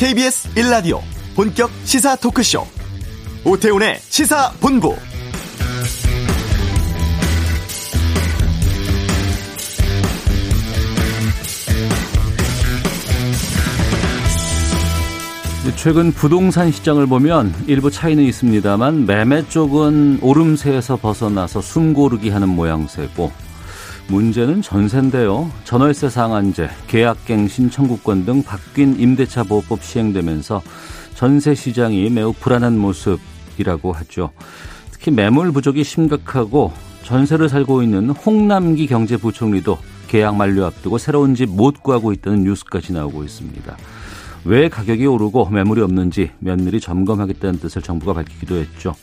KBS 1라디오 본격 시사 토크쇼. 오태훈의 시사본부. 최근 부동산 시장을 보면 일부 차이는 있습니다만 매매 쪽은 오름세에서 벗어나서 숨고르기 하는 모양새고 문제는 전세인데요. 전월세 상한제, 계약갱 신 청구권 등 바뀐 임대차 보호법 시행되면서 전세 시장이 매우 불안한 모습이라고 하죠. 특히 매물 부족이 심각하고 전세를 살고 있는 홍남기 경제부총리도 계약 만료 앞두고 새로운 집 못 구하고 있다는 뉴스까지 나오고 있습니다. 왜 가격이 오르고 매물이 없는지 면밀히 점검하겠다는 뜻을 정부가 밝히기도 했죠.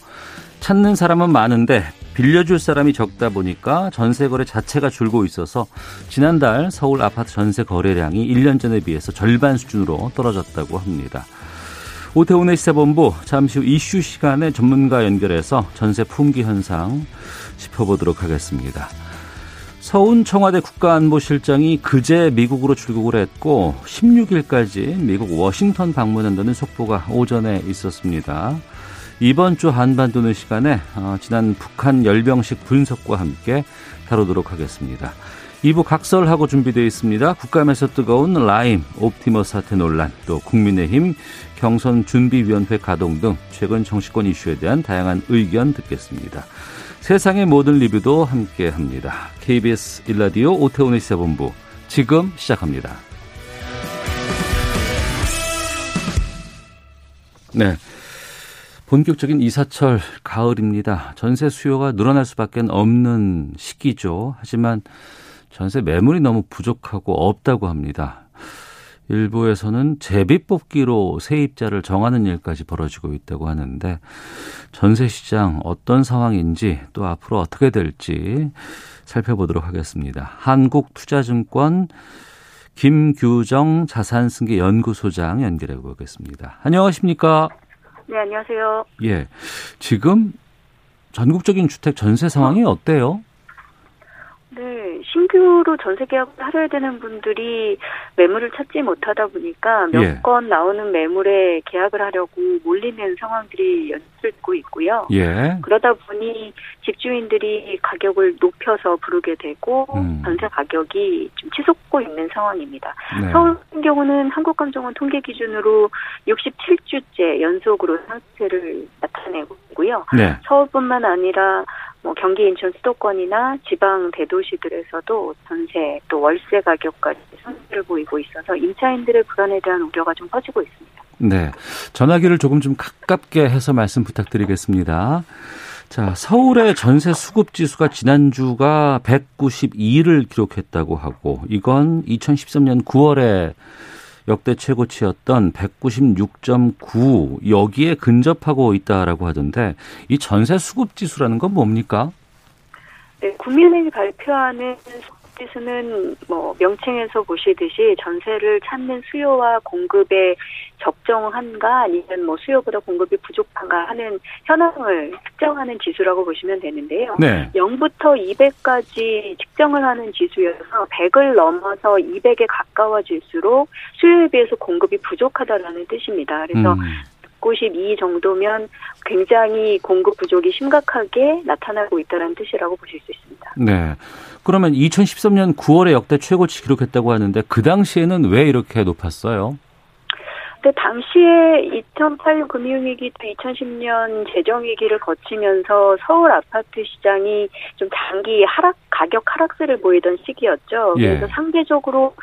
찾는 사람은 많은데 빌려줄 사람이 적다 보니까 전세 거래 자체가 줄고 있어서 지난달 서울 아파트 전세 거래량이 1년 전에 비해서 절반 수준으로 떨어졌다고 합니다. 오태훈의 시사본부 잠시 후 이슈 시간에 전문가 연결해서 전세 품귀 현상 짚어보도록 하겠습니다. 서훈 청와대 국가안보실장이 그제 미국으로 출국을 했고 16일까지 미국 워싱턴 방문한다는 속보가 오전에 있었습니다. 이번 주 한반도는 시간에 어, 지난 북한 열병식 분석과 함께 다루도록 하겠습니다. 2부 각설하고 준비되어 있습니다. 국감에서 뜨거운 라임, 옵티머스 사태 논란, 또 국민의힘 경선 준비위원회 가동 등 최근 정치권 이슈에 대한 다양한 의견 듣겠습니다. 세상의 모든 리뷰도 함께 합니다. KBS 일라디오 오태훈의 시사본부 지금 시작합니다. 네. 본격적인 이사철 가을입니다. 전세 수요가 늘어날 수밖에 없는 시기죠. 하지만 전세 매물이 너무 부족하고 없다고 합니다. 일부에서는 제비 뽑기로 세입자를 정하는 일까지 벌어지고 있다고 하는데 전세 시장 어떤 상황인지 또 앞으로 어떻게 될지 살펴보도록 하겠습니다. 한국투자증권 김규정 자산승계 연구소장 연결해 보겠습니다. 안녕하십니까? 네, 안녕하세요. 예. 지금 전국적인 주택 전세 상황이 어때요? 네, 신규로 전세 계약을 하셔야 되는 분들이 매물을 찾지 못하다 보니까 몇건 예. 나오는 매물에 계약을 하려고 몰리는 상황들이 연출되고 있고요. 예. 그러다 보니 집주인들이 가격을 높여서 부르게 되고 음. 전세 가격이 좀 치솟고 있는 상황입니다. 네. 서울 같은 경우는 한국감정원 통계 기준으로 67주째 연속으로 상승세를 나타내고 있고요. 네. 서울뿐만 아니라 뭐 경기 인천 수도권이나 지방 대도시들에서도 전세 또 월세 가격까지 상승을 보이고 있어서 임차인들의 불안에 대한 우려가 좀 커지고 있습니다. 네. 전화기를 조금 좀 가깝게 해서 말씀 부탁드리겠습니다. 자, 서울의 전세 수급 지수가 지난주가 192를 기록했다고 하고 이건 2013년 9월에 역대 최고치였던 196.9 여기에 근접하고 있다라고 하던데 이 전세 수급 지수라는 건 뭡니까? 네, 국민은행이 발표하는 지수는 뭐 명칭에서 보시듯이 전세를 찾는 수요와 공급의 적정한가 아니면 뭐 수요보다 공급이 부족한가 하는 현황을 측정하는 지수라고 보시면 되는데요. 네. 0부터 200까지 측정을 하는 지수여서 100을 넘어서 200에 가까워질수록 수요에 비해서 공급이 부족하다라는 뜻입니다. 그래서 음. 192 정도면 굉장히 공급 부족이 심각하게 나타나고 있다는 뜻이라고 보실 수 있습니다. 네. 그러면 2013년 9월에 역대 최고치 기록했다고 하는데 그 당시에는 왜 이렇게 높았어요? 그 당시에 2008년 금융위기 또 2010년 재정위기를 거치면서 서울 아파트 시장이 좀 장기 하락 가격 하락세를 보이던 시기였죠. 예. 그래서 상대적으로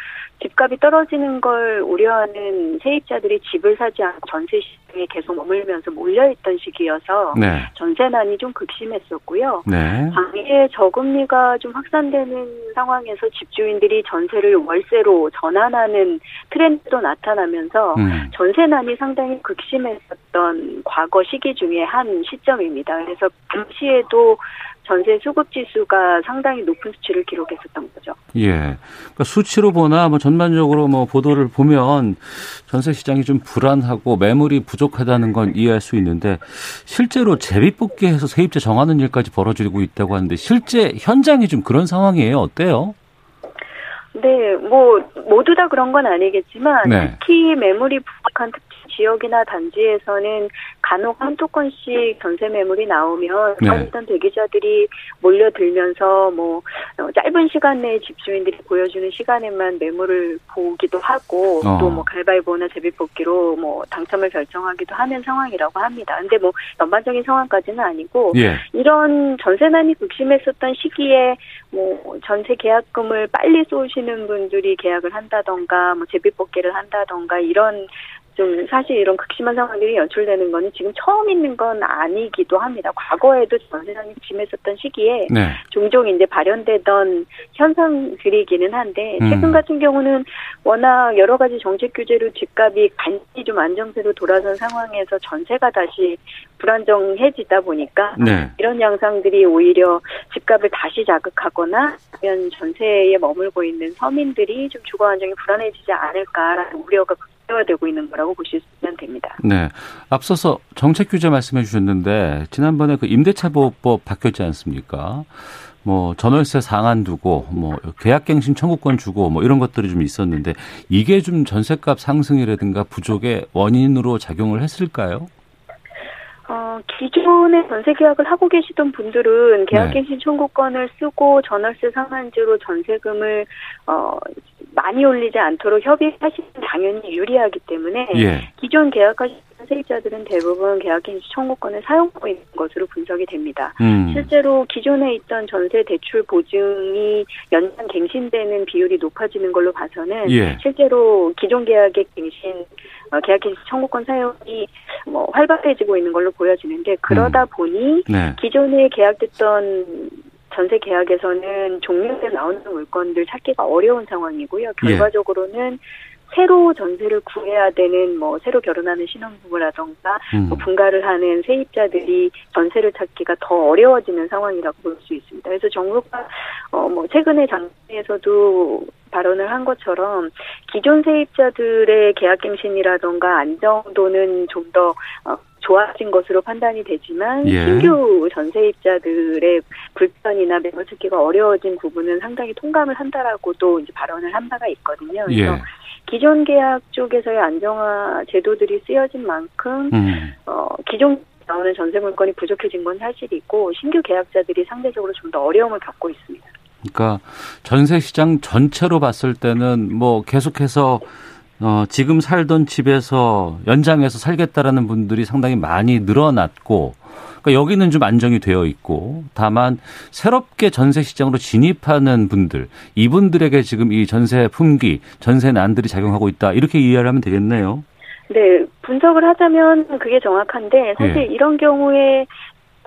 집값이 떨어지는 걸 우려하는 세입자들이 집을 사지 않고 전세 시장에 계속 머물면서 몰려있던 시기여서 네. 전세난이 좀 극심했었고요. 네. 당시에 저금리가 좀 확산되는 상황에서 집주인들이 전세를 월세로 전환하는 트렌드도 나타나면서 음. 전세난이 상당히 극심했었던 과거 시기 중에 한 시점입니다. 그래서 당시에도 전세 수급 지수가 상당히 높은 수치를 기록했었던 거죠. 예. 그러니까 수치로 보나 뭐 전반적으로 뭐 보도를 보면 전세 시장이 좀 불안하고 매물이 부족하다는 건 이해할 수 있는데 실제로 제비뽑기해서 세입자 정하는 일까지 벌어지고 있다고 하는데 실제 현장이 좀 그런 상황이에요. 어때요? 네, 뭐 모두 다 그런 건 아니겠지만 네. 특히 매물이 부족한 특 지역이나 단지에서는 간혹 한두 건씩 전세 매물이 나오면 네. 있던 대기자들이 몰려들면서 뭐 어, 짧은 시간 내에 집주인들이 보여주는 시간에만 매물을 보기도 하고 어. 또뭐 갈바이보나 제비뽑기로 뭐 당첨을 결정하기도 하는 상황이라고 합니다. 근데 뭐 전반적인 상황까지는 아니고 예. 이런 전세난이 극심했었던 시기에 뭐 전세 계약금을 빨리 쏘시는 분들이 계약을 한다던가 뭐 제비뽑기를 한다던가 이런 좀 사실 이런 극심한 상황들이 연출되는 거는 지금 처음 있는 건 아니기도 합니다. 과거에도 전세난이 심했었던 시기에 네. 종종 이제 발현되던 현상들이기는 한데 음. 최근 같은 경우는 워낙 여러 가지 정책 규제로 집값이 간지 좀 안정세로 돌아선 상황에서 전세가 다시 불안정해지다 보니까 네. 이런 양상들이 오히려 집값을 다시 자극하거나 아니면 전세에 머물고 있는 서민들이 좀 주거 안정이 불안해지지 않을까라는 우려가 되고 있는 거라고 보시면 됩니다. 네. 앞서서 정책 규제 말씀해 주셨는데 지난번에 그 임대차 보호법 바뀌었지 않습니까? 뭐 전월세 상한 두고 뭐 계약갱신 청구권 주고 뭐 이런 것들이 좀 있었는데 이게 좀 전세값 상승이라든가 부족의 원인으로 작용을 했을까요? 어, 기존에 전세 계약을 하고 계시던 분들은 계약갱신 네. 청구권을 쓰고 전월세 상한제로 전세금을 어 많이 올리지 않도록 협의하시면 당연히 유리하기 때문에 예. 기존 계약하신 세입자들은 대부분 계약갱신 청구권을 사용하고 있는 것으로 분석이 됩니다. 음. 실제로 기존에 있던 전세 대출 보증이 연장 갱신되는 비율이 높아지는 걸로 봐서는 예. 실제로 기존 계약의 갱신 어, 계약갱신 청구권 사용이 뭐 활발해지고 있는 걸로 보여지는데 그러다 음. 보니 네. 기존에 계약됐던 전세 계약에서는 종료돼 나오는 물건들 찾기가 어려운 상황이고요. 예. 결과적으로는 예. 새로 전세를 구해야 되는 뭐 새로 결혼하는 신혼부부라던가 음. 뭐 분가를 하는 세입자들이 전세를 찾기가 더 어려워지는 상황이라고 볼 수 있습니다. 그래서 정부가 어 뭐 최근에 장에서도 발언을 한 것처럼 기존 세입자들의 계약갱신이라던가 안정도는 좀더 어, 좋아진 것으로 판단이 되지만 예. 신규 전세입자들의 불편이나 매물 찾기가 어려워진 부분은 상당히 통감을 한다라고도 이제 발언을 한 바가 있거든요. 그래서 예. 기존 계약 쪽에서의 안정화 제도들이 쓰여진 만큼 음. 어, 기존 나오는 전세 물건이 부족해진 건 사실이고 신규 계약자들이 상대적으로 좀 더 어려움을 겪고 있습니다. 그러니까 전세 시장 전체로 봤을 때는 뭐 계속해서 어, 지금 살던 집에서 연장해서 살겠다라는 분들이 상당히 많이 늘어났고, 그러니까 여기는 좀 안정이 되어 있고, 다만 새롭게 전세 시장으로 진입하는 분들, 이분들에게 지금 이 전세 품귀, 전세 난들이 작용하고 있다. 이렇게 이해를 하면 되겠네요. 네, 분석을 하자면 그게 정확한데 사실 예. 이런 경우에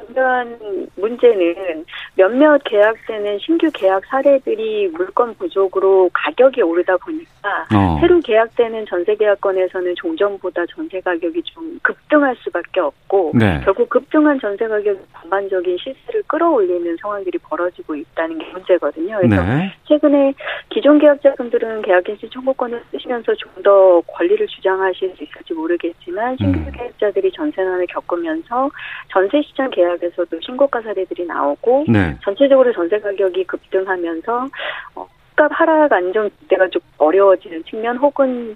이런 문제는 몇몇 계약세는 신규 계약 사례들이 물건 부족으로 가격이 오르다 보니까 어. 새로 계약되는 전세 계약건에서는 종전보다 전세 가격이 좀 급등할 수밖에 없고 네. 결국 급등한 전세 가격이 전반적인 시세를 끌어올리는 상황들이 벌어지고 있다는 게 문제거든요. 그래서 네. 최근에 기존 계약자분들은 계약갱신 청구권을 쓰시면서 좀 더 권리를 주장하실 수 있을지 모르겠지만 신규 음. 계약자들이 전세난을 겪으면서 전세 시장 계약 계약에서도 신고가 사례들이 나오고 네. 전체적으로 전세 가격이 급등하면서 어, 값 하락 안정 때가 좀 어려워지는 측면 혹은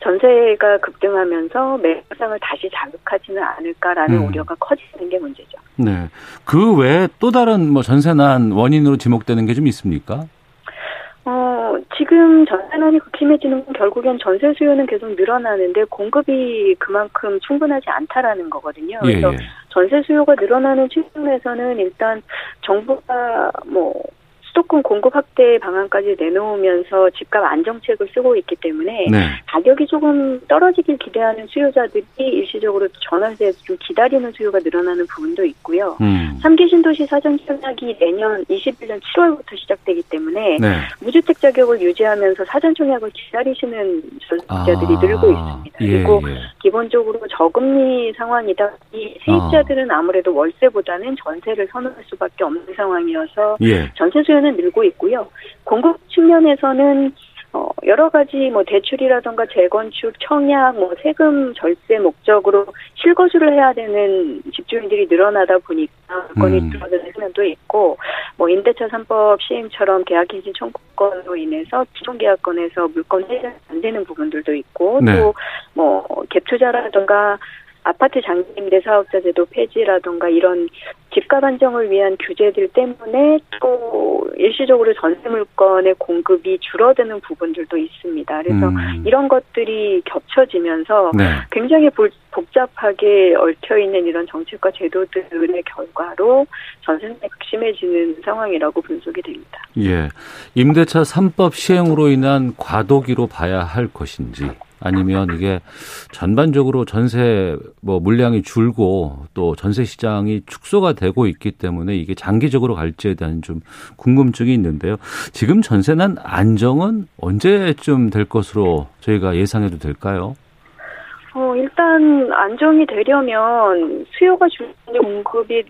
전세가 급등하면서 매각상을 다시 자극하지는 않을까라는 음. 우려가 커지는 게 문제죠. 네. 그 외에 또 다른 뭐 전세난 원인으로 지목되는 게 좀 있습니까? 어, 지금 전세난이 극심해지는 건 결국엔 전세 수요는 계속 늘어나는데 공급이 그만큼 충분하지 않다라는 거거든요. 예, 그래서 예. 전세 수요가 늘어나는 측면에서는 일단 정부가 뭐 수도권 공급 확대 방안까지 내놓으면서 집값 안정책을 쓰고 있기 때문에 네. 가격이 조금 떨어지길 기대하는 수요자들이 일시적으로 전월세에서 좀 기다리는 수요가 늘어나는 부분도 있고요. 음. 3기 신도시 사전 청약이 내년 21년 7월부터 시작되기 때문에 네. 무주택 자격을 유지하면서 사전 청약을 기다리시는 전세자들이 아. 늘고 있습니다. 예, 그리고 예. 기본적으로 저금리 상황이다 이 세입자들은 아. 아무래도 월세보다는 전세를 선호할 수밖에 없는 상황이어서 예. 전세 수요는 늘고 있고요. 공급 측면에서는 어, 여러 가지 뭐 대출이라던가 재건축, 청약, 뭐 세금 절세 목적으로 실거주를 해야 되는 집주인들이 늘어나다 보니까 물건이 음. 줄어드는 면도 있고 뭐 임대차 3법 시행처럼 계약갱신 청구권으로 인해서 기존 계약권에서 물건 해결 안 되는 부분들도 있고 네. 또뭐 갭 투자라던가 아파트 장기임대 사업자 제도 폐지라던가 이런 집값 안정을 위한 규제들 때문에 또 일시적으로 전세 물건의 공급이 줄어드는 부분들도 있습니다. 그래서 음. 이런 것들이 겹쳐지면서 네. 굉장히 복잡하게 얽혀 있는 이런 정책과 제도들의 결과로 전세가 심해지는 상황이라고 분석이 됩니다. 예. 임대차 3법 시행으로 인한 과도기로 봐야 할 것인지 아니면 이게 전반적으로 전세 뭐 물량이 줄고 또 전세 시장이 축소가 되고 있기 때문에 이게 장기적으로 갈지에 대한 좀 궁금증이 있는데요. 지금 전세난 안정은 언제쯤 될 것으로 저희가 예상해도 될까요? 어, 일단 안정이 되려면 수요가 줄는 공급이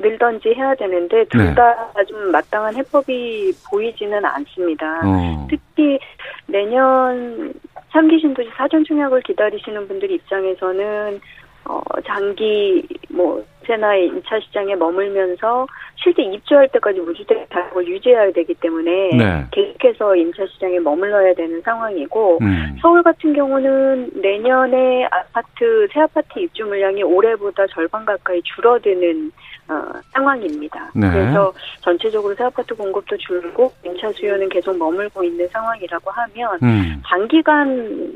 늘던지 해야 되는데 둘 다좀 네. 마땅한 해법이 보이지는 않습니다. 어. 특히 내년 3기 신도시 사전 청약을 기다리시는 분들 입장에서는 어, 장기 뭐 세나 2차 시장에 머물면서 실제 입주할 때까지 무주택 가격을 유지해야 되기 때문에 네. 계속해서 임차 시장에 머물러야 되는 상황이고 음. 서울 같은 경우는 내년에 아파트 새 아파트 입주 물량이 올해보다 절반 가까이 줄어드는 어, 상황입니다. 네. 그래서 전체적으로 새 아파트 공급도 줄고 임차 수요는 계속 머물고 있는 상황이라고 하면 음. 단기간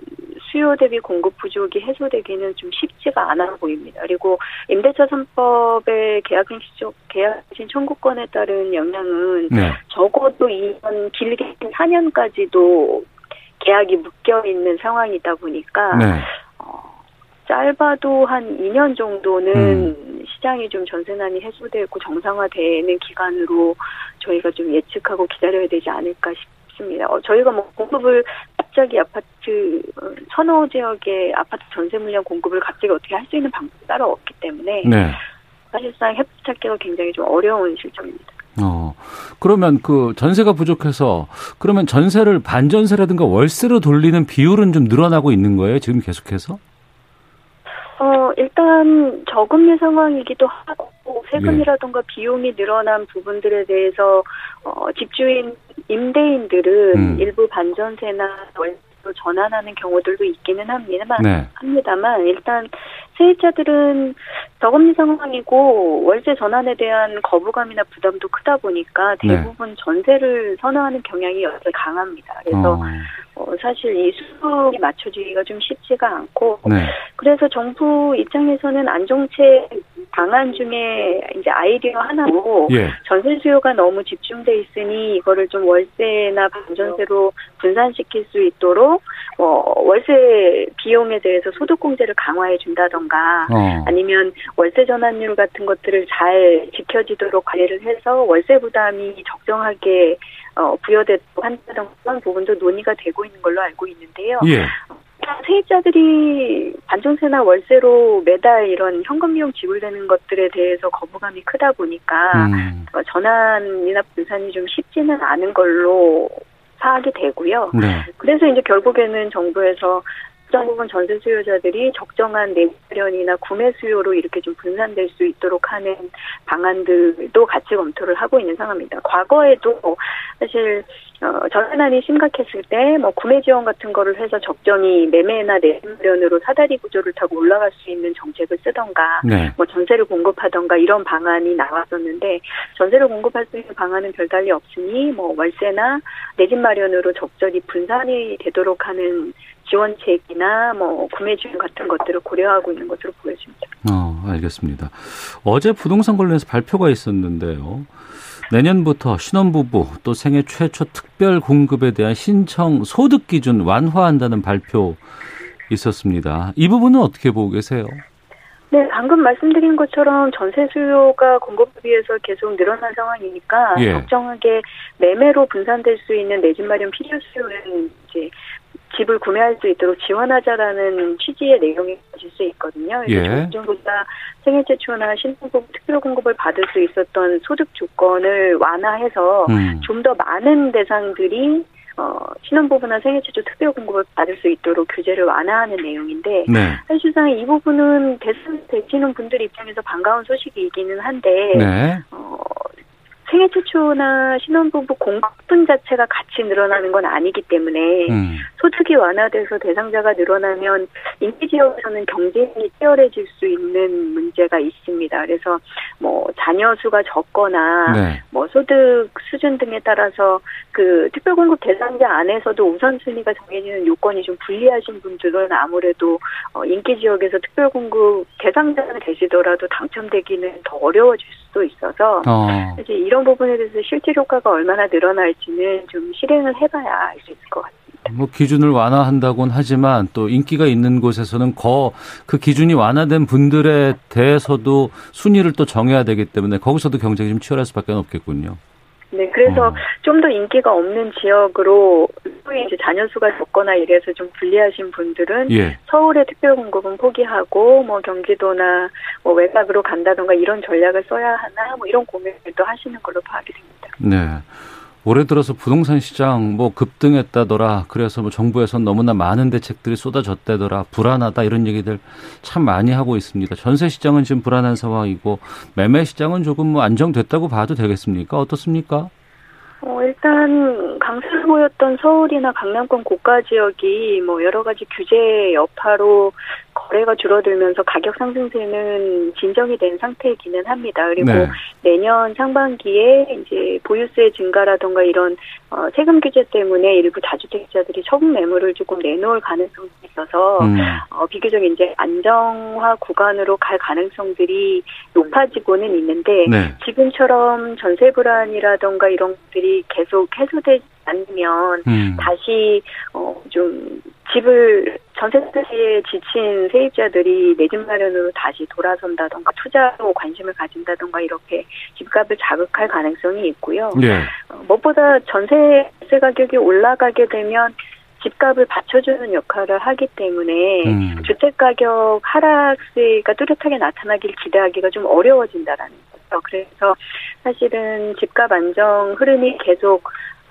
수요 대비 공급 부족이 해소되기는 좀 쉽지가 않아 보입니다. 그리고 임대차 3법의 계약갱신 계약갱신 청구권에 따른 영향은 네. 적어도 2년 길게 4년까지도 계약이 묶여 있는 상황이다 보니까 네. 어, 짧아도 한 2년 정도는 음. 시장이 좀 전세난이 해소되고 정상화되는 기간으로 저희가 좀 예측하고 기다려야 되지 않을까 싶습니다. 어, 저희가 뭐 공급을 갑자기 아파트 어, 선호 지역의 아파트 전세 물량 공급을 갑자기 어떻게 할 수 있는 방법이 따로 없기 때문에 네. 사실상 해법 찾기가 굉장히 좀 어려운 실정입니다. 어, 그러면 그 전세가 부족해서 그러면 전세를 반전세라든가 월세로 돌리는 비율은 좀 늘어나고 있는 거예요? 지금 계속해서? 어, 일단 저금리 상황이기도 하고 세금이라든가 네. 비용이 늘어난 부분들에 대해서 어, 집주인 임대인들은 음. 일부 반전세나 월세로 전환하는 경우들도 있기는 합니다만 네. 합니다만 일단 세입자들은 저금리 상황이고 월세 전환에 대한 거부감이나 부담도 크다 보니까 네. 대부분 네. 전세를 선호하는 경향이 여전히 강합니다. 그래서 어. 어, 사실 이 수급이 맞춰지기가 좀 쉽지가 않고 네. 그래서 정부 입장에서는 안정책 방안 중에 이제 아이디어 하나로 예. 전세 수요가 너무 집중돼 있으니 이거를 좀 월세나 반전세로 분산시킬 수 있도록 어, 월세 비용에 대해서 소득공제를 강화해 준다던가 어. 아니면 월세 전환율 같은 것들을 잘 지켜지도록 관리를 해서 월세 부담이 적정하게 어, 부여되고 한다던 그런 부분도 논의가 되고 있는 걸로 알고 있는데요. 예. 세입자들이 반전세나 월세로 매달 이런 현금 비용 지불되는 것들에 대해서 거부감이 크다 보니까 음. 어, 전환이나 분산이 좀 쉽지는 않은 걸로 파악이 되고요. 네. 그래서 이제 결국에는 정부에서 부분 전세 수요자들이 적정한 내년이나 구매 수요로 이렇게 좀 분산될 수 있도록 하는 방안들도 같이 검토를 하고 있는 상황입니다. 과거에도 사실 어, 전세난이 심각했을 때 뭐 구매 지원 같은 거를 해서 적정히 매매나 내면으로 사다리 구조를 타고 올라갈 수 있는 정책을 쓰던가 네. 뭐 전세를 공급하던가 이런 방안이 나왔었는데 전세를 공급할 수 있는 방안은 별달리 없으니 뭐 월세나 내 집 마련으로 적절히 분산이 되도록 하는 지원책이나 뭐 구매 지원 같은 것들을 고려하고 있는 것으로 보여집니다. 어, 알겠습니다. 어제 부동산 관련해서 발표가 있었는데요. 내년부터 신혼부부 또 생애 최초 특별 공급에 대한 신청 소득 기준 완화한다는 발표 있었습니다. 이 부분은 어떻게 보고 계세요? 네, 방금 말씀드린 것처럼 전세 수요가 공급에 비해서 계속 늘어난 상황이니까 예. 적정하게 매매로 분산될 수 있는 내 집 마련 필요 수요는 이제 집을 구매할 수 있도록 지원하자라는 취지의 내용이 가질 수 있거든요. 예. 정부가 생애 최초나 신혼부부 특별 공급을 받을 수 있었던 소득 조건을 완화해서 음. 좀더 많은 대상들이 어, 신혼부부나 생애 최초 특별 공급을 받을 수 있도록 규제를 완화하는 내용인데 네. 사실상 이 부분은 대신되시는 분들 입장에서 반가운 소식이기는 한데 네. 어, 생애 최초나 신혼부부 공급분 자체가 같이 늘어나는 건 아니기 때문에 음. 소득이 완화돼서 대상자가 늘어나면 인기 지역에서는 경쟁이 치열해질 수 있는 문제가 있습니다. 그래서 뭐 자녀 수가 적거나 네. 뭐 소득 수준 등에 따라서 그 특별공급 대상자 안에서도 우선순위가 정해지는 요건이 좀 불리하신 분들은 아무래도 어 인기 지역에서 특별공급 대상자가 되시더라도 당첨되기는 더 어려워질 수 도 있어서 어. 이제 이런 부분에 대해서 실질 효과가 얼마나 늘어날지는 좀 실행을 해봐야 알 수 있을 것 같습니다. 뭐 기준을 완화한다곤 하지만 또 인기가 있는 곳에서는 거 그 기준이 완화된 분들에 대해서도 순위를 또 정해야 되기 때문에 거기서도 경쟁이 좀 치열할 수밖에 없겠군요. 네, 그래서 어. 좀더 인기가 없는 지역으로 이제 자녀 수가 적거나 이래서 좀 불리하신 분들은 예. 서울의 특별 공급은 포기하고 뭐 경기도나 뭐 외곽으로 간다던가 이런 전략을 써야 하나 뭐 이런 고민을 또 하시는 걸로 파악이 됩니다. 네. 올해 들어서 부동산 시장 뭐 급등했다더라. 그래서 뭐 정부에선 너무나 많은 대책들이 쏟아졌다더라. 불안하다 이런 얘기들 참 많이 하고 있습니다. 전세 시장은 지금 불안한 상황이고 매매 시장은 조금 뭐 안정됐다고 봐도 되겠습니까? 어떻습니까? 어, 일단 강세를 보였던 서울이나 강남권 고가 지역이 뭐 여러 가지 규제 여파로 거래가 줄어들면서 가격 상승세는 진정이 된 상태이기는 합니다. 그리고 네. 내년 상반기에 이제 보유세 증가라던가 이런 어, 세금 규제 때문에 일부 다주택자들이 처분 매물을 조금 내놓을 가능성이 있어서 음. 어, 비교적 이제 안정화 구간으로 갈 가능성들이 높아지고는 있는데 네. 지금처럼 전세 불안이라던가 이런 것들이 계속 해소되지 않으면 음. 다시 어, 좀 집을 전세세에 지친 세입자들이 내 집 마련으로 다시 돌아선다던가 투자로 관심을 가진다던가 이렇게 집값을 자극할 가능성이 있고요. 네. 어, 무엇보다 전세세 가격이 올라가게 되면 집값을 받쳐주는 역할을 하기 때문에 음. 주택 가격 하락세가 뚜렷하게 나타나길 기대하기가 좀 어려워진다라는 거죠. 그래서 사실은 집값 안정 흐름이 계속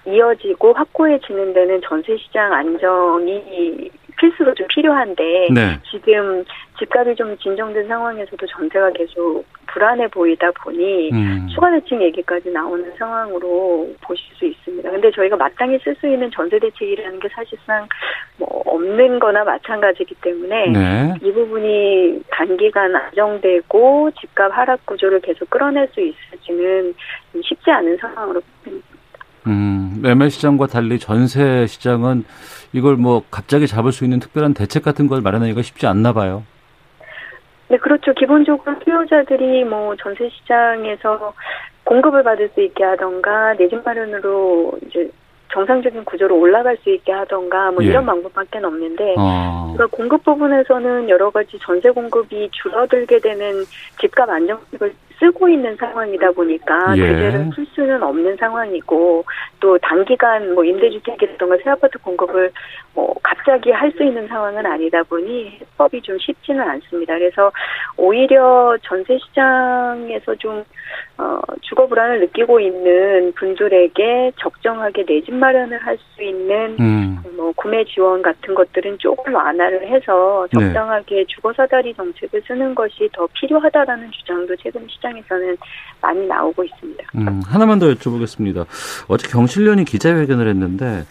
이어지고 확고해지는 데는 전세 시장 안정이 필수로 좀 필요한데 네. 지금 집값이 좀 진정된 상황에서도 전세가 계속 불안해 보이다 보니 음. 추가 대책 얘기까지 나오는 상황으로 보실 수 있습니다. 근데 저희가 마땅히 쓸 수 있는 전세 대책이라는 게 사실상 뭐 없는 거나 마찬가지이기 때문에 네. 이 부분이 단기간 안정되고 집값 하락 구조를 계속 끌어낼 수 있을지는 쉽지 않은 상황으로 보입니다. 음, 매매 시장과 달리 전세 시장은 이걸 뭐 갑자기 잡을 수 있는 특별한 대책 같은 걸 마련하기가 쉽지 않나 봐요. 네, 그렇죠. 기본적으로 수요자들이 뭐 전세 시장에서 공급을 받을 수 있게 하던가 내 집 마련으로 이제 정상적인 구조로 올라갈 수 있게 하던가 뭐 예. 이런 방법밖에 없는데 어. 그러니까 공급 부분에서는 여러 가지 전세 공급이 줄어들게 되는 집값 안정책을 쓰고 있는 상황이다 보니까 예. 제대로 풀 수는 없는 상황이고 또 단기간 뭐 임대주택이라든가 새 아파트 공급을 뭐 갑자기 할 수 있는 상황은 아니다 보니 해법이 좀 쉽지는 않습니다. 그래서 오히려 전세 시장에서 좀 어, 주거 불안을 느끼고 있는 분들에게 적정하게 내 집 마련을 할 수 있는 음. 뭐 구매 지원 같은 것들은 조금 완화를 해서 네. 적정하게 네. 주거 사다리 정책을 쓰는 것이 더 필요하다라는 주장도 최근 시장 에서는 많이 나오고 있습니다. 음, 하나만 더 여쭤보겠습니다. 어제 경실련이 기자회견을 했는데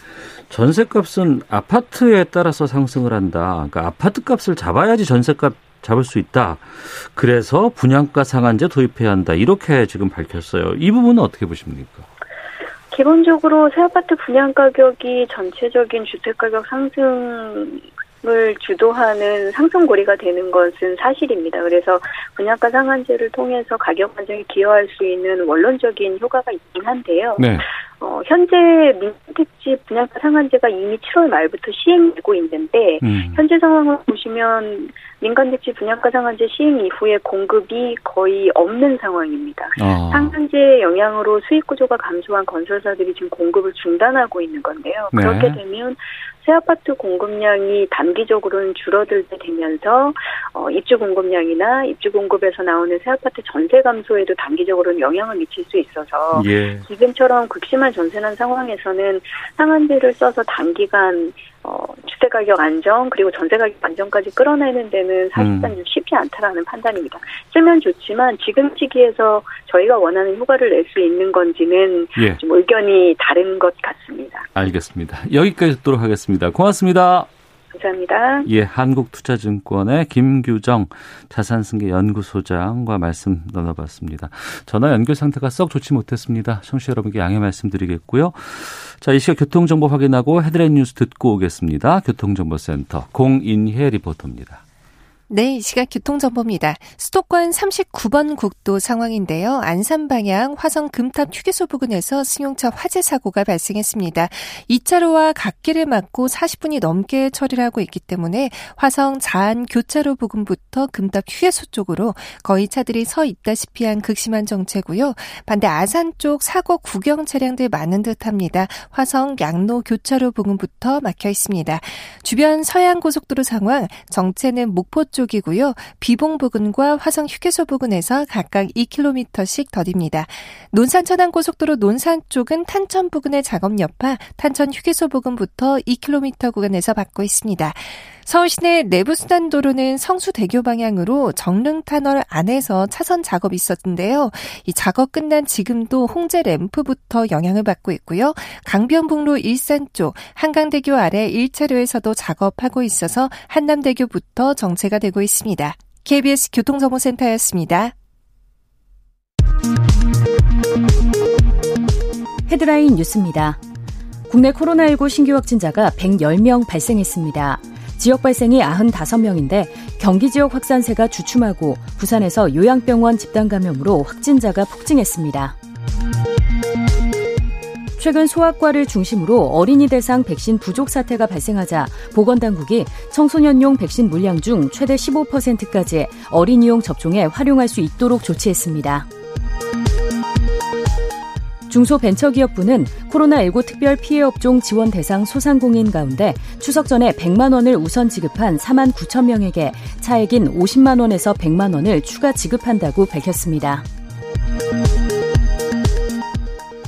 전세값은 아파트에 따라서 상승을 한다. 그러니까 아파트 값을 잡아야지 전세값 잡을 수 있다. 그래서 분양가 상한제 도입해야 한다. 이렇게 지금 밝혔어요. 이 부분은 어떻게 보십니까? 기본적으로 새 아파트 분양 가격이 전체적인 주택 가격 상승 을 주도하는 상승고리가 되는 것은 사실입니다. 그래서 분양가 상한제를 통해서 가격 안정에 기여할 수 있는 원론적인 효과가 있긴 한데요. 네. 어, 현재 민특집 분양가 상한제가 이미 7월 말부터 시행되고 있는데 음. 현재 상황을 보시면 민간택지 분양가 상한제 시행 이후에 공급이 거의 없는 상황입니다. 어. 상한제 영향으로 수익 구조가 감소한 건설사들이 지금 공급을 중단하고 있는 건데요. 네. 그렇게 되면 새 아파트 공급량이 단기적으로는 줄어들게 되면서 어, 입주 공급량이나 입주 공급에서 나오는 새 아파트 전세 감소에도 단기적으로는 영향을 미칠 수 있어서 예. 지금처럼 극심한 전세난 상황에서는 상한제를 써서 단기간 어, 주택 가격 안정 그리고 전세 가격 안정까지 끌어내는 데는 사실상 음. 쉽지 않다라는 판단입니다. 쓰면 좋지만 지금 시기에서 저희가 원하는 효과를 낼 수 있는 건지는 예. 좀 의견이 다른 것 같습니다. 알겠습니다. 여기까지 듣도록 하겠습니다. 고맙습니다. 감사합니다. 예, 한국투자증권의 김규정 자산승계연구소장과 말씀 나눠봤습니다. 전화 연결 상태가 썩 좋지 못했습니다. 청취자 여러분께 양해 말씀드리겠고요. 자, 이 시각 교통정보 확인하고 헤드라인 뉴스 듣고 오겠습니다. 교통정보센터 공인혜 리포터입니다. 네, 이 시각 교통정보입니다. 수도권 39번 국도 상황인데요. 안산 방향 화성 금탑 휴게소 부근에서 승용차 화재 사고가 발생했습니다. 2차로와 갓길을 막고 40분이 넘게 처리를 하고 있기 때문에 화성 자안 교차로 부근부터 금탑 휴게소 쪽으로 거의 차들이 서 있다시피 한 극심한 정체고요. 반대 아산 쪽 사고 구경 차량들 많은 듯합니다. 화성 양로 교차로 부근부터 막혀 있습니다. 주변 서해안 고속도로 상황 정체는 목포 쪽 쪽이고요. 비봉 부근과 화성 휴게소 부근에서 각각 2km씩 더딥니다. 논산 천안 고속도로 논산 쪽은 탄천 부근의 작업 여파 탄천 휴게소 부근부터 2km 구간에서 받고 있습니다. 서울 시내 내부수단도로는 성수대교 방향으로 정릉터널 안에서 차선 작업이 있었는데요. 이 작업 끝난 지금도 홍제 램프부터 영향을 받고 있고요. 강변북로 일산 쪽 한강대교 아래 1차로에서도 작업하고 있어서 한남대교부터 정체가 되고 있습니다. KBS 교통정보센터였습니다. 헤드라인 뉴스입니다. 국내 코로나19 신규 확진자가 110명 발생했습니다. 지역 발생이 95명인데 경기 지역 확산세가 주춤하고 부산에서 요양병원 집단 감염으로 확진자가 폭증했습니다. 최근 소아과를 중심으로 어린이 대상 백신 부족 사태가 발생하자 보건당국이 청소년용 백신 물량 중 최대 15%까지 어린이용 접종에 활용할 수 있도록 조치했습니다. 중소벤처기업부는 코로나19 특별 피해업종 지원 대상 소상공인 가운데 추석 전에 100만 원을 우선 지급한 4만 9천 명에게 차액인 50만 원에서 100만 원을 추가 지급한다고 밝혔습니다.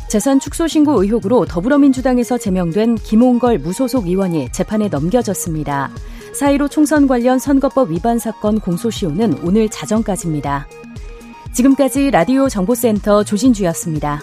재산 축소 신고 의혹으로 더불어민주당에서 제명된 김홍걸 무소속 의원이 재판에 넘겨졌습니다. 사이로 총선 관련 선거법 위반 사건 공소시효는 오늘 자정까지입니다. 지금까지 라디오 정보센터 조진주였습니다.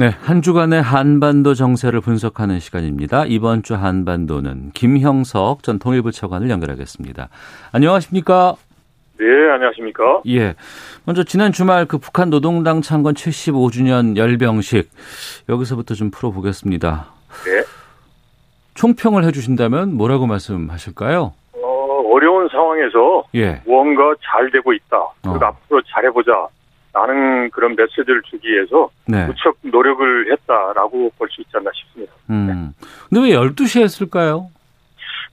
네, 한 주간의 한반도 정세를 분석하는 시간입니다. 이번 주 한반도는 김형석 전 통일부 차관을 연결하겠습니다. 안녕하십니까? 네, 안녕하십니까? 예. 먼저 지난 주말 그 북한 노동당 창건 75주년 열병식 여기서부터 좀 풀어보겠습니다. 네. 총평을 해주신다면 뭐라고 말씀하실까요? 어, 어려운 상황에서 예. 무언가 잘 되고 있다. 그리고 어. 앞으로 잘해보자. 라는 그런 메시지를 주기 위해서 네. 무척 노력을 했다라고 볼 수 있지 않나 싶습니다. 음. 근데 왜 12시에 했을까요?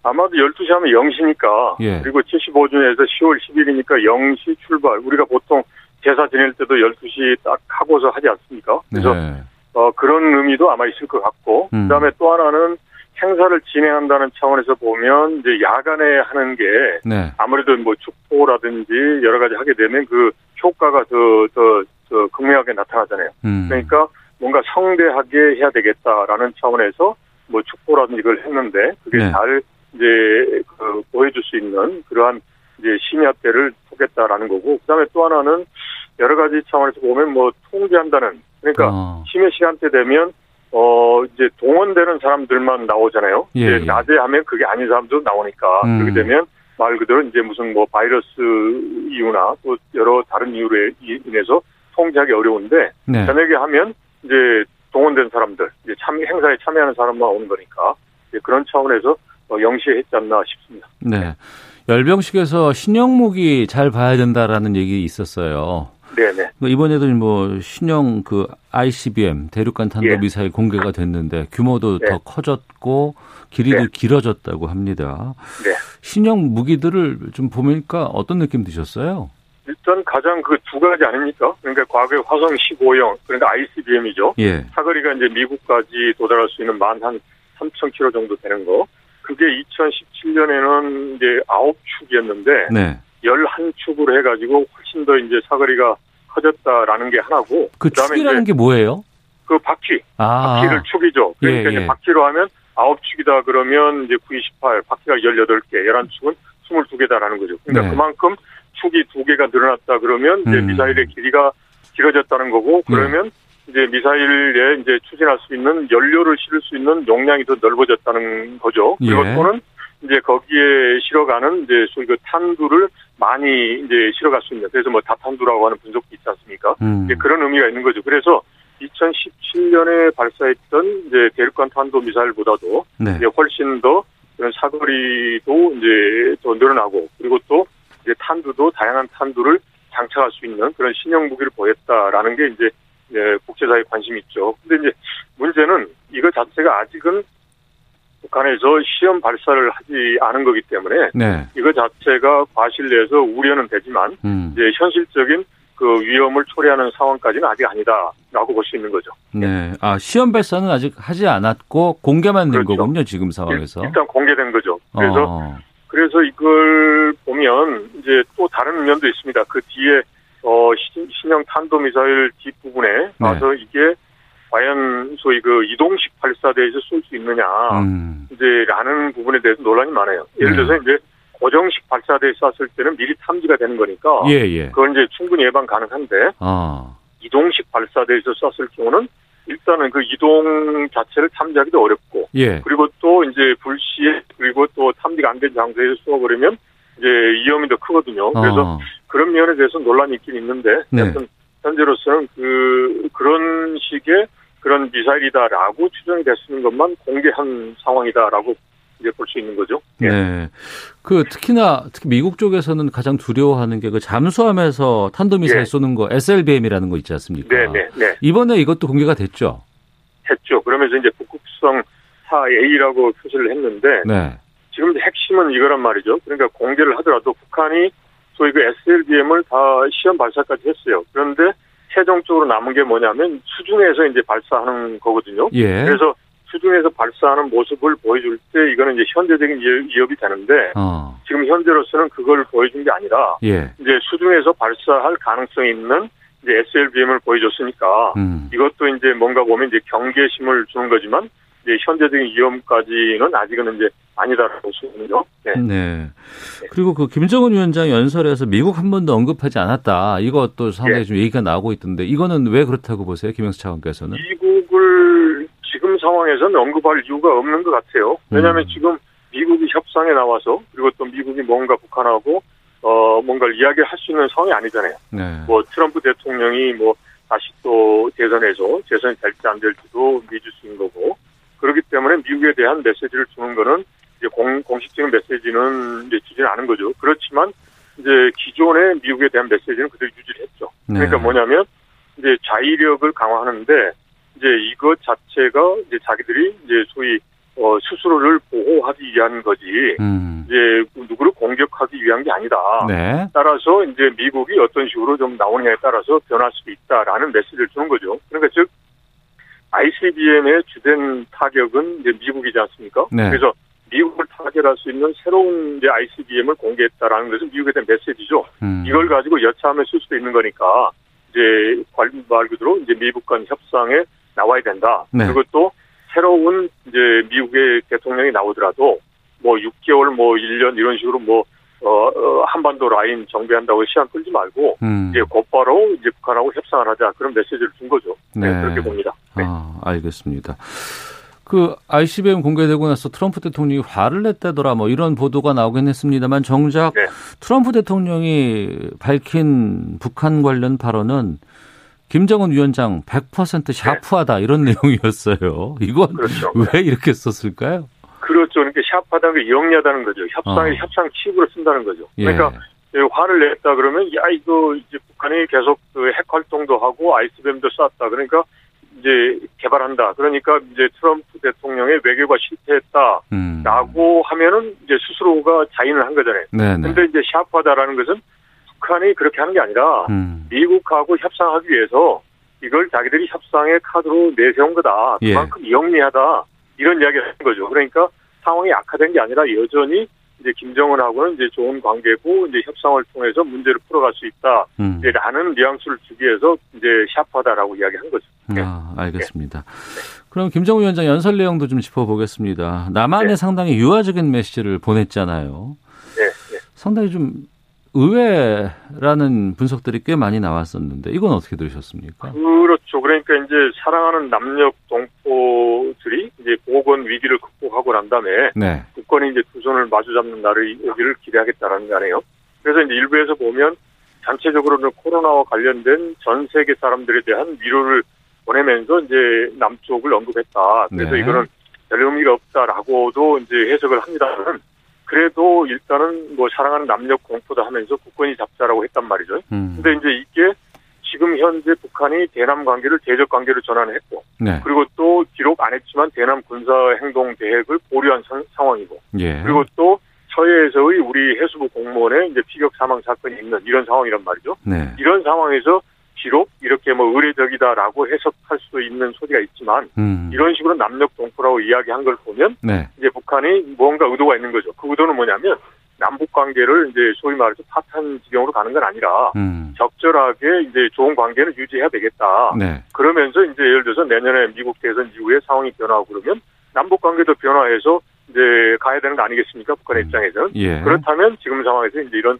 아마도 12시 하면 0시니까 예. 그리고 75주년에서 10월 10일이니까 0시 출발. 우리가 보통 제사 지낼 때도 12시 딱 하고서 하지 않습니까? 그래서 네. 어, 그런 의미도 아마 있을 것 같고 음. 그다음에 또 하나는 행사를 진행한다는 차원에서 보면 이제 야간에 하는 게 네. 아무래도 뭐 축포라든지 여러 가지 하게 되면 그 효과가 더, 더, 더 극명하게 나타나잖아요. 음. 그러니까 뭔가 성대하게 해야 되겠다라는 차원에서 뭐 축포라든지 이걸 했는데 그게 네. 잘 이제 그 보여줄 수 있는 그러한 이제 심야 때를 두겠다라는 거고 그다음에 또 하나는 여러 가지 차원에서 보면 뭐 통제한다는 그러니까 어. 심야 시간대 되면 어 이제 동원되는 사람들만 나오잖아요. 예, 예. 낮에 하면 그게 아닌 사람도 나오니까 음. 그렇게 되면 말 그대로 이제 무슨 뭐 바이러스 이유나 또 여러 다른 이유로 인해서 통제하기 어려운데 네. 저녁에 하면 이제 동원된 사람들, 이제 참 행사에 참여하는 사람만 오는 거니까 그런 차원에서 어, 영시했지 않나 싶습니다. 네. 열병식에서 신형 무기 잘 봐야 된다라는 얘기 있었어요. 네네. 뭐 이번에도 뭐 신형 그 ICBM 대륙간 탄도 예. 미사일 공개가 됐는데 규모도 네. 더 커졌고 길이도 네. 길어졌다고 합니다. 네. 신형 무기들을 좀 보니까 어떤 느낌 드셨어요? 일단 가장 그 두 가지 아닙니까? 그러니까 과거에 화성 15형 그러니까 ICBM이죠. 예. 사거리가 이제 미국까지 도달할 수 있는 만 한 3,000km 정도 되는 거. 그게 2017년에는 이제 9축이었는데 네. 11축으로 해가지고 훨씬 더 이제 사거리가 커졌다라는 게 하나고 그 축이라는 게 뭐예요? 그 바퀴, 아. 바퀴를 축이죠. 그러니까 예, 예. 이제 바퀴로 하면 9축이다 그러면 이제 9, 28, 바퀴가 18개, 11축은 22개다라는 거죠. 그러니까 네. 그만큼 축이 두 개가 늘어났다 그러면 이제 음. 미사일의 길이가 길어졌다는 거고 그러면 네. 이제 미사일에 이제 추진할 수 있는 연료를 실을 수 있는 용량이 더 넓어졌다는 거죠. 그리고 예. 또는 이제 거기에 실어가는 이제 소위 그 탄두를 많이 이제 실어갈 수 있는 그래서 뭐 다탄두라고 하는 분석도 있지 않습니까? 음. 그런 의미가 있는 거죠. 그래서 2017년에 발사했던 이제 대륙간 탄도 미사일보다도 네. 이제 훨씬 더 그런 사거리도 이제 더 늘어나고 그리고 또 이제 탄두도 다양한 탄두를 장착할 수 있는 그런 신형 무기를 보였다라는 게 이제 예, 국제사회 관심이 있죠. 근데 이제 문제는 이거 자체가 아직은 북한에서 시험 발사를 하지 않은 거기 때문에 네. 이거 자체가 과실내에서 우려는 되지만 음. 이제 현실적인 그 위험을 초래하는 상황까지는 아직 아니다라고 볼 수 있는 거죠. 네. 아 시험 발사는 아직 하지 않았고 공개만 된 그렇죠. 거군요 지금 상황에서. 일단 공개된 거죠. 그래서 어. 그래서 이걸 보면 이제 또 다른 면도 있습니다. 그 뒤에 어 신형 탄도 미사일 뒷부분에 가서 네. 이게 과연 소위 그 이동식 발사대에서 쏠 수 있느냐 음. 이제라는 부분에 대해서 논란이 많아요. 예를 네. 들어서 네. 이제 고정식 발사대에 쐈을 때는 미리 탐지가 되는 거니까 예, 예. 그건 이제 충분히 예방 가능한데 아. 이동식 발사대에서 쐈을 경우는 일단은 그 이동 자체를 탐지하기도 어렵고 예. 그리고 또 이제 불시에 그리고 또 탐지가 안 된 장소에서 쏘아버리면 이제 위험이 더 크거든요. 그래서 어. 그런 면에 대해서 논란이 있긴 있는데 네. 현재로서는 그 그런 식의 그런 미사일이다라고 추정이 됐는 것만 공개한 상황이다라고 이제 볼 수 있는 거죠. 예. 네. 그 특히나 특히 미국 쪽에서는 가장 두려워하는 게 그 잠수함에서 탄도미사일 예. 쏘는 거 SLBM이라는 거 있지 않습니까? 네, 네, 네. 이번에 이것도 공개가 됐죠. 했죠. 그러면서 이제 북극성 4A라고 표시를 했는데 네. 지금 핵심은 이거란 말이죠. 그러니까 공개를 하더라도 북한이 소위 그 SLBM을 다 시험 발사까지 했어요. 그런데 최종적으로 남은 게 뭐냐면 수중에서 이제 발사하는 거거든요. 예. 그래서 수중에서 발사하는 모습을 보여줄 때 이거는 이제 현재적인 위협이 되는데 어. 지금 현재로서는 그걸 보여준 게 아니라 예. 이제 수중에서 발사할 가능성이 있는 이제 SLBM을 보여줬으니까 음. 이것도 이제 뭔가 보면 이제 경계심을 주는 거지만 이제 현재적인 위험까지는 아직은 이제 아니다라고 있는요. 네. 네. 그리고 그 김정은 위원장 연설에서 미국 한 번도 언급하지 않았다. 이것도 상당히 네. 좀 얘기가 나오고 있던데 이거는 왜 그렇다고 보세요, 김영수 차관께서는? 미국을 지금 상황에서는 언급할 이유가 없는 것 같아요. 왜냐하면 음. 지금 미국이 협상에 나와서 그리고 또 미국이 뭔가 북한하고 어 뭔가를 이야기할 수 있는 상황이 아니잖아요. 네. 뭐 트럼프 대통령이 뭐 다시 또 대선에서 재선이 될지 안 될지도 수 있는 거고 미국에 대한 메시지를 주는 거는 이제 공, 공식적인 메시지는 이제 주지는 않은 거죠. 그렇지만 이제 기존의 미국에 대한 메시지는 그대로 유지를 했죠. 네. 그러니까 뭐냐면 이제 자위력을 강화하는데 이제 이것 자체가 이제 자기들이 이제 소위 어, 스스로를 보호하기 위한 거지, 음. 이제 누구를 공격하기 위한 게 아니다. 네. 따라서 이제 미국이 어떤 식으로 좀 나오느냐에 따라서 변할 수도 있다라는 메시지를 주는 거죠. 그러니까 즉, ICBM의 주된 타격은 이제 미국이지 않습니까? 네. 그래서 미국을 타결할 수 있는 새로운 이제 ICBM을 공개했다라는 것은 미국에 대한 메시지죠. 음. 이걸 가지고 여차하면 쓸 수도 있는 거니까 이제 말 그대로 이제 미국 간 협상에 나와야 된다. 네. 그리고 또 새로운 이제 미국의 대통령이 나오더라도 뭐 6개월 뭐 1년 이런 식으로 뭐 어, 어, 한반도 라인 정비한다고 시간 끌지 말고 음. 이제 곧바로 이제 북한하고 협상을 하자 그런 메시지를 준 거죠. 네, 네 그렇게 봅니다. 네. 아, 알겠습니다. 그 ICBM 공개되고 나서 트럼프 대통령이 화를 냈다더라 뭐 이런 보도가 나오긴 했습니다만 정작 네. 트럼프 대통령이 밝힌 북한 관련 발언은 김정은 위원장 100% 샤프하다 네. 이런 내용이었어요. 이건 그렇죠. 왜 이렇게 썼을까요? 그렇죠. 그러니까 샤프하다는 게 영리하다는 거죠. 협상에 어. 협상 칩으로 쓴다는 거죠. 예. 그러니까 예. 화를 냈다 그러면 야 이거 이제 북한이 계속 그 핵 활동도 하고 아이스뱀도 쐈다. 그러니까 이제 개발한다. 그러니까 이제 트럼프 대통령의 외교가 실패했다라고 음. 하면은 이제 스스로가 자인을 한 거잖아요. 네네. 근데 이제 샤프하다라는 것은 북한이 그렇게 하는 게 아니라 음. 미국하고 협상하기 위해서 이걸 자기들이 협상의 카드로 내세운 거다. 예. 그만큼 예. 영리하다. 이런 이야기를 하는 거죠. 그러니까 상황이 악화된 게 아니라 여전히 이제 김정은하고는 이제 좋은 관계고 이제 협상을 통해서 문제를 풀어갈 수 있다. 음. 라는 뉘앙스를 주기 위해서 이제 샤프하다라고 이야기한 거죠. 네. 아, 알겠습니다. 네. 그럼 김정은 위원장 연설 내용도 좀 짚어보겠습니다. 남한에 네. 상당히 유화적인 메시지를 보냈잖아요. 네. 네. 상당히 좀 의외라는 분석들이 꽤 많이 나왔었는데 이건 어떻게 들으셨습니까? 그렇죠. 그러니까 이제 사랑하는 남녀 동포들이 이제 보건 위기를 극복하고 난 다음에 네. 국권이 이제 두 손을 마주 잡는 날을 오기를 기대하겠다라는 거아니에요. 그래서 이제 일부에서 보면 전체적으로는 코로나와 관련된 전 세계 사람들에 대한 위로를 보내면서 이제 남쪽을 언급했다. 그래서 네. 이거는 별 의미가 없다라고도 이제 해석을 합니다만 그래도 일단은 뭐 사랑하는 남녀 공포다 하면서 국권이 잡자라고 했단 말이죠. 음. 근데 이제 이게 지금 현재 북한이 대남 관계를 대적 관계로 전환했고 네. 그리고 또 기록 안 했지만 대남 군사 행동 계획을 보류한 상, 황이고 예. 그리고 또 서해에서의 우리 해수부 공무원의 이제 피격 사망 사건이 있는 이런 상황이란 말이죠. 네. 이런 상황에서 비록 이렇게 뭐 의례적이다라고 해석할 수 있는 소리가 있지만 음. 이런 식으로 남녀 동포라고 이야기한 걸 보면 네. 이제 북한이 뭔가 의도가 있는 거죠. 그 의도는 뭐냐면 남북 관계를 이제 소위 말해서 파탄 지경으로 가는 건 아니라 음. 적절하게 이제 좋은 관계는 유지해야 되겠다. 네. 그러면서 이제 예를 들어서 내년에 미국 대선 이후에 상황이 변하고 그러면 남북 관계도 변화해서 이제 가야 되는 거 아니겠습니까? 북한의 음. 입장에서는 예. 그렇다면 지금 상황에서 이제 이런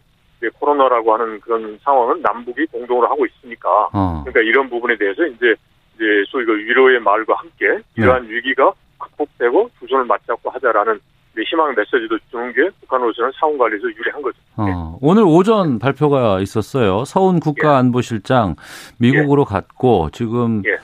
코로나라고 하는 그런 상황은 남북이 공동으로 하고 있으니까 어. 그러니까 이런 부분에 대해서 이제 이제 소위 그 위로의 말과 함께 이러한 네. 위기가 극복되고 두 손을 맞잡고 하자라는 희망 메시지도 주는 게 북한으로서는 상황 관리에서 유리한 거죠. 어, 네. 오늘 오전 발표가 있었어요. 서훈 국가안보실장 미국으로 예. 갔고 지금 예.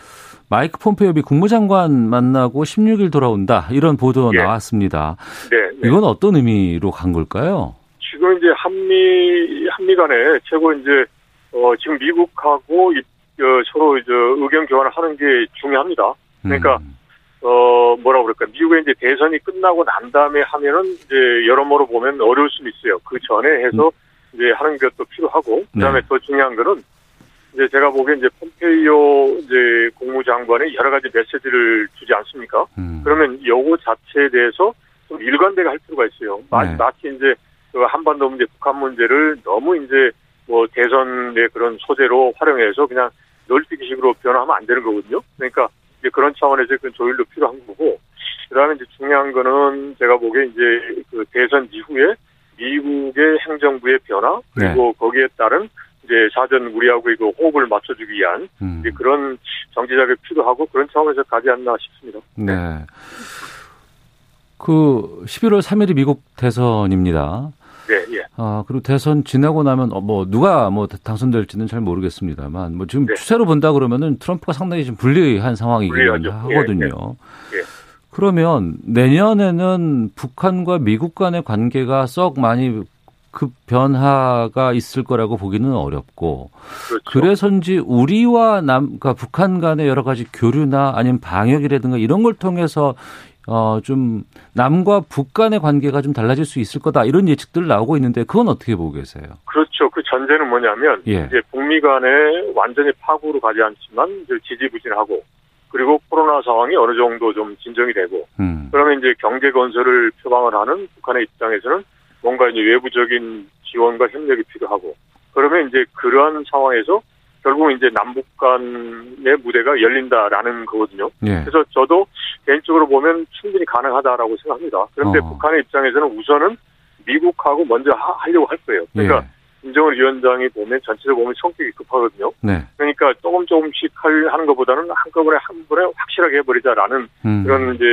마이크 폼페이오 미 국무장관 만나고 16일 돌아온다 이런 보도 예. 나왔습니다. 네, 네. 이건 어떤 의미로 간 걸까요? 지금 이제 한미 한미 간에 최고 이제 어 지금 미국하고 이, 어, 서로 이제 의견 교환을 하는 게 중요합니다. 그러니까 음. 어 뭐라 그럴까 미국의 이제 대선이 끝나고 난 다음에 하면은 이제 여러모로 보면 어려울 수는 있어요. 그 전에 해서 음. 이제 하는 것도 필요하고 그다음에 네. 더 중요한 거는 이제 제가 보기엔 이제 폼페이오 이제 국무장관의 여러 가지 메시지를 주지 않습니까? 음. 그러면 요거 자체에 대해서 좀 일관되게 할 필요가 있어요. 네. 마치 이제 그 한반도 문제, 북한 문제를 너무 이제 뭐 대선의 그런 소재로 활용해서 그냥 널뛰기식으로 변화하면 안 되는 거거든요. 그러니까 이제 그런 차원에서 그 조율도 필요한 거고, 그다음에 이제 중요한 거는 제가 보기에 이제 그 대선 이후에 미국의 행정부의 변화 그리고 네. 거기에 따른 이제 사전 우리하고 이거 호흡을 맞춰주기 위한 음. 이제 그런 정치작이 필요하고 그런 차원에서 가지 않나 싶습니다. 네. 그 11월 3일이 미국 대선입니다. 네, 예. 아, 그리고 대선 지나고 나면 어, 뭐 누가 뭐 당선될지는 잘 모르겠습니다만 뭐 지금 네. 추세로 본다 그러면은 트럼프가 상당히 좀 불리한 상황이긴 하거든요. 예, 예. 그러면 내년에는 북한과 미국 간의 관계가 썩 많이 그 변화가 있을 거라고 보기는 어렵고 그렇죠. 그래서인지 우리와 남 그러니까 북한 간의 여러 가지 교류나 아니면 방역이라든가 이런 걸 통해서 어, 좀 남과 북 간의 관계가 좀 달라질 수 있을 거다 이런 예측들 나오고 있는데 그건 어떻게 보고 계세요? 그렇죠. 그 전제는 뭐냐면 예. 이제 북미 간에 완전히 파국으로 가지 않지만 지지부진하고 그리고 코로나 상황이 어느 정도 좀 진정이 되고 음. 그러면 이제 경제 건설을 표방을 하는 북한의 입장에서는 뭔가 이제 외부적인 지원과 협력이 필요하고 그러면 이제 그러한 상황에서 결국 이제 남북 간의 무대가 열린다라는 거거든요. 예. 그래서 저도 개인적으로 보면 충분히 가능하다라고 생각합니다. 그런데 어. 북한의 입장에서는 우선은 미국하고 먼저 하, 려고할 거예요. 그러니까 예. 김정은 위원장이 보면 전체적으로 보면 성격이 급하거든요. 네. 그러니까 조금 조금씩 할, 하는 것보다는 한꺼번에 한 번에 확실하게 해버리자라는 음. 그런 이제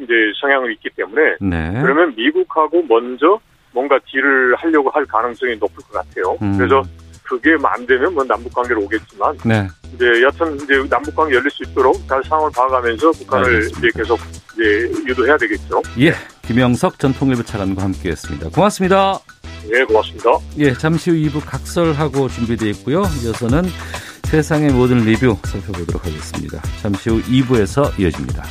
이제 성향이 있기 때문에 네. 그러면 미국하고 먼저 뭔가 딜을 하려고 할 가능성이 높을 것 같아요. 음. 그래서 그게 안 되면 뭐 남북 관계로 오겠지만 네. 이제 여튼 이제 남북 관계 열릴 수 있도록 잘 상황을 봐가면서 북한을. 이제 계속 이제 유도해야 되겠죠. 예, 김영석 전 통일부 차관과 함께했습니다. 고맙습니다. 예, 고맙습니다. 예, 잠시 후 2부 각설하고 준비되어 있고요. 이어서는 세상의 모든 리뷰 살펴보도록 하겠습니다. 잠시 후 2부에서 이어집니다.